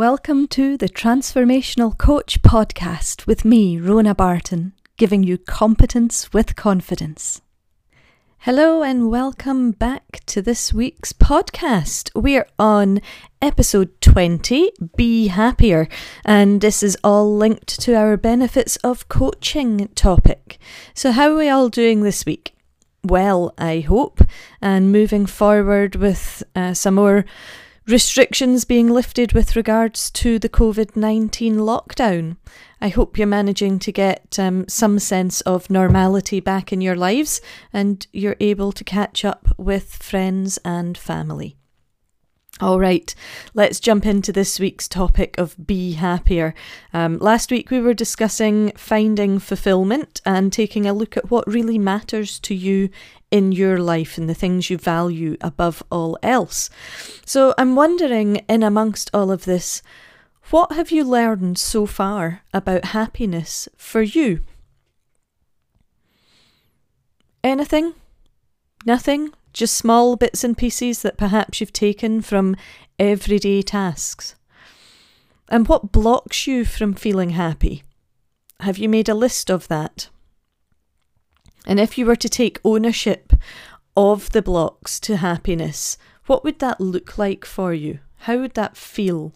Welcome to the Transformational Coach podcast with me, Rona Barton, giving you competence with confidence. Hello and welcome back to this week's podcast. We're on episode 20, Be Happier, and this is all linked to our benefits of coaching topic. So, how are we all doing this week? Well, I hope, and moving forward with uh, some more restrictions being lifted with regards to the COVID 19 lockdown. I hope you're managing to get um, some sense of normality back in your lives and you're able to catch up with friends and family. All right, let's jump into this week's topic of be happier. Um, last week we were discussing finding fulfillment and taking a look at what really matters to you in your life and the things you value above all else. So I'm wondering, in amongst all of this, what have you learned so far about happiness for you? Anything? Nothing? just small bits and pieces that perhaps you've taken from everyday tasks. And what blocks you from feeling happy? Have you made a list of that? And if you were to take ownership of the blocks to happiness, what would that look like for you? How would that feel?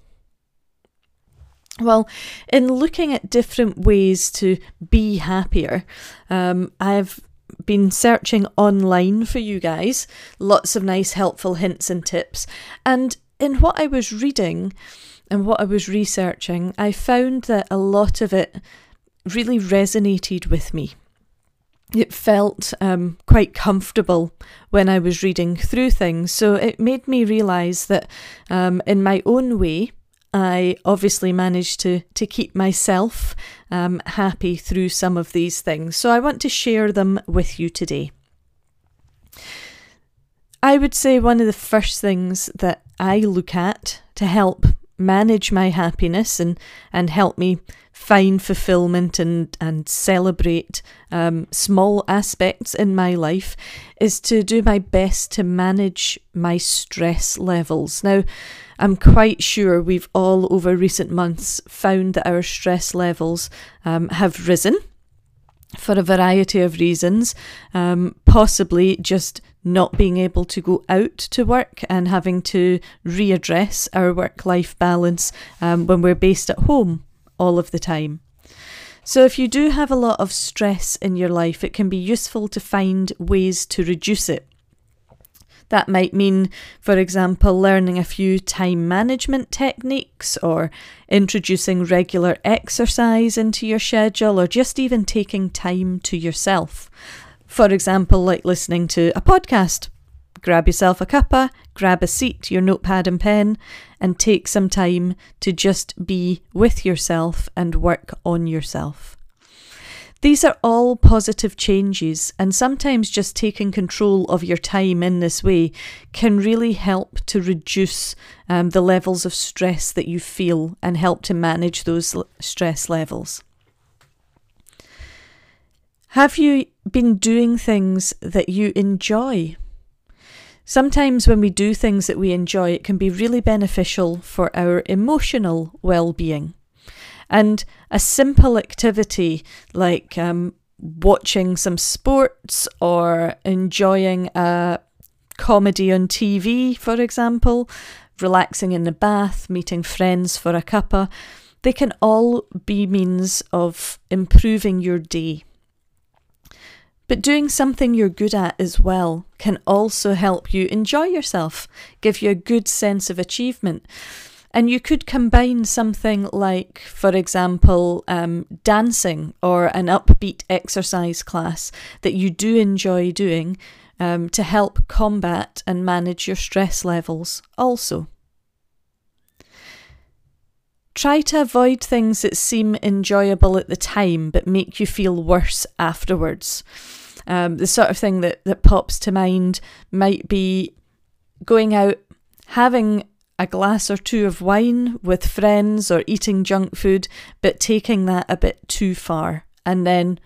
Well, in looking at different ways to be happier, um, I've been searching online for you guys, lots of nice, helpful hints and tips. And in what I was reading and what I was researching, I found that a lot of it really resonated with me. It felt um, quite comfortable when I was reading through things. So it made me realise that um, in my own way, I obviously managed to to keep myself um, happy through some of these things. So I want to share them with you today. I would say one of the first things that I look at to help manage my happiness and, and help me find fulfillment and, and celebrate um, small aspects in my life is to do my best to manage my stress levels. Now, I'm quite sure we've all over recent months found that our stress levels um, have risen for a variety of reasons, um, possibly just not being able to go out to work and having to readdress our work life balance um, when we're based at home all of the time. So, if you do have a lot of stress in your life, it can be useful to find ways to reduce it. That might mean, for example, learning a few time management techniques or introducing regular exercise into your schedule or just even taking time to yourself. For example, like listening to a podcast. Grab yourself a cuppa, grab a seat, your notepad and pen, and take some time to just be with yourself and work on yourself. These are all positive changes, and sometimes just taking control of your time in this way can really help to reduce um, the levels of stress that you feel and help to manage those stress levels. Have you been doing things that you enjoy? Sometimes, when we do things that we enjoy, it can be really beneficial for our emotional well being. And a simple activity like um, watching some sports or enjoying a comedy on TV, for example, relaxing in the bath, meeting friends for a cuppa, they can all be means of improving your day. But doing something you're good at as well can also help you enjoy yourself, give you a good sense of achievement. And you could combine something like, for example, um, dancing or an upbeat exercise class that you do enjoy doing um, to help combat and manage your stress levels also. Try to avoid things that seem enjoyable at the time but make you feel worse afterwards. Um, the sort of thing that, that pops to mind might be going out, having a glass or two of wine with friends or eating junk food, but taking that a bit too far and then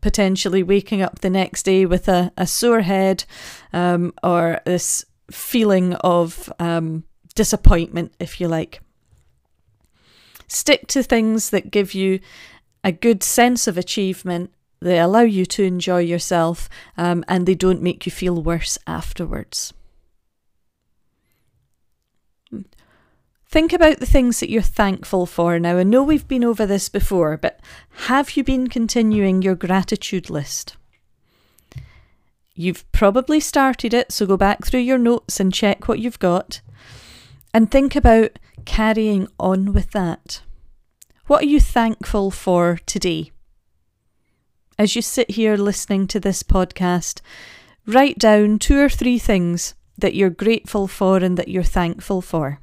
potentially waking up the next day with a, a sore head um, or this feeling of um, disappointment, if you like. Stick to things that give you a good sense of achievement, they allow you to enjoy yourself, um, and they don't make you feel worse afterwards. Think about the things that you're thankful for now. I know we've been over this before, but have you been continuing your gratitude list? You've probably started it, so go back through your notes and check what you've got. And think about carrying on with that. What are you thankful for today? As you sit here listening to this podcast, write down two or three things that you're grateful for and that you're thankful for.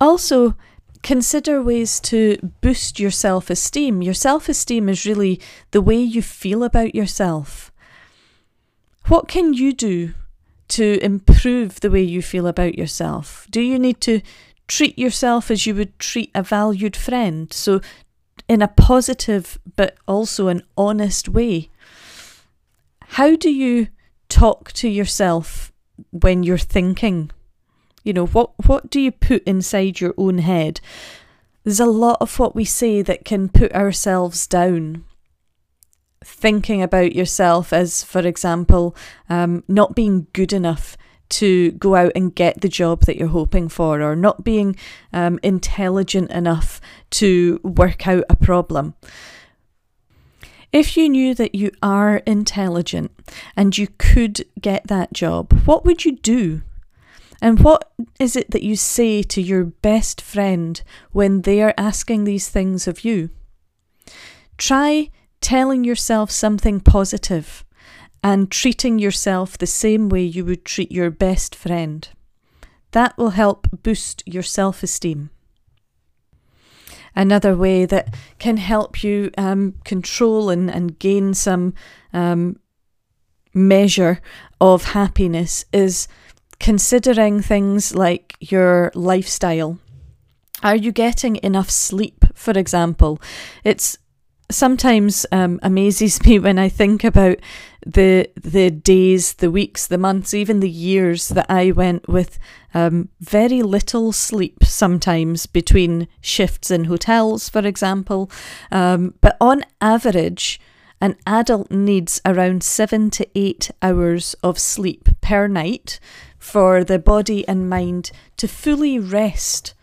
Also, consider ways to boost your self esteem. Your self esteem is really the way you feel about yourself. What can you do to improve the way you feel about yourself? Do you need to treat yourself as you would treat a valued friend? So, in a positive but also an honest way. How do you talk to yourself when you're thinking? You know, what, what do you put inside your own head? There's a lot of what we say that can put ourselves down. Thinking about yourself as, for example, um, not being good enough to go out and get the job that you're hoping for, or not being um, intelligent enough to work out a problem. If you knew that you are intelligent and you could get that job, what would you do? And what is it that you say to your best friend when they are asking these things of you? Try telling yourself something positive and treating yourself the same way you would treat your best friend. That will help boost your self esteem. Another way that can help you um, control and, and gain some um, measure of happiness is considering things like your lifestyle. Are you getting enough sleep, for example? It's sometimes um, amazes me when I think about the the days, the weeks, the months, even the years that I went with um, very little sleep. Sometimes between shifts in hotels, for example, um, but on average, an adult needs around seven to eight hours of sleep per night for the body and mind to fully rest.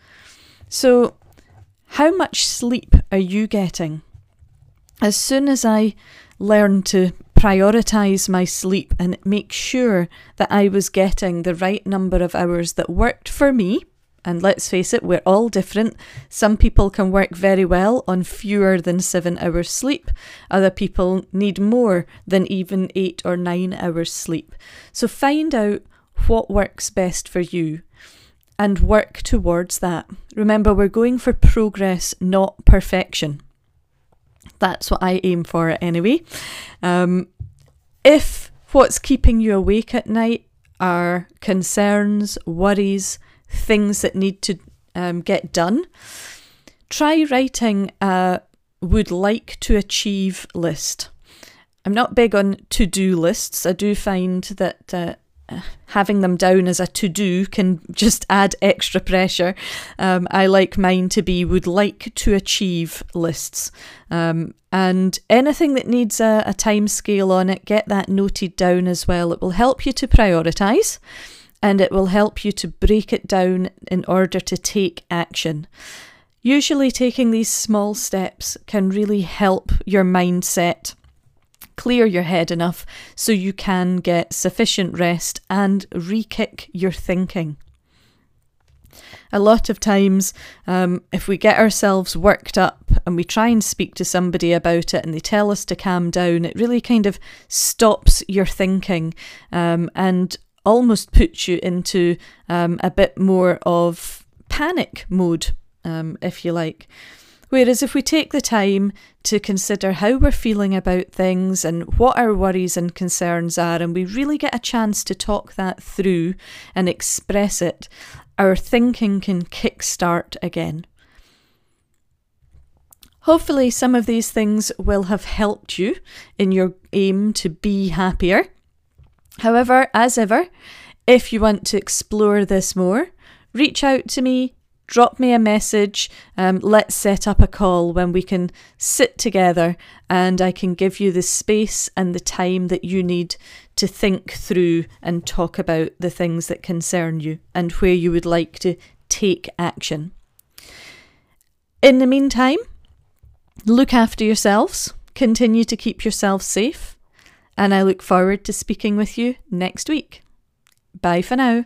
So, how much sleep are you getting? As soon as I learned to prioritize my sleep and make sure that I was getting the right number of hours that worked for me, and let's face it, we're all different. Some people can work very well on fewer than seven hours sleep. Other people need more than even eight or nine hours sleep. So find out what works best for you and work towards that. Remember, we're going for progress, not perfection. That's what I aim for anyway. Um, if what's keeping you awake at night are concerns, worries, things that need to um, get done, try writing a would like to achieve list. I'm not big on to do lists. I do find that uh, having them down as a to do can just add extra pressure. Um, I like mine to be would like to achieve lists. Um, and anything that needs a, a time scale on it, get that noted down as well. It will help you to prioritise and it will help you to break it down in order to take action. Usually, taking these small steps can really help your mindset clear your head enough so you can get sufficient rest and re kick your thinking. A lot of times, um, if we get ourselves worked up and we try and speak to somebody about it and they tell us to calm down, it really kind of stops your thinking um, and almost puts you into um, a bit more of panic mode, um, if you like. Whereas if we take the time to consider how we're feeling about things and what our worries and concerns are, and we really get a chance to talk that through and express it, our thinking can kickstart again. Hopefully, some of these things will have helped you in your aim to be happier. However, as ever, if you want to explore this more, reach out to me, drop me a message. Um, let's set up a call when we can sit together and I can give you the space and the time that you need to think through and talk about the things that concern you and where you would like to take action. In the meantime, look after yourselves, continue to keep yourselves safe, and I look forward to speaking with you next week. Bye for now.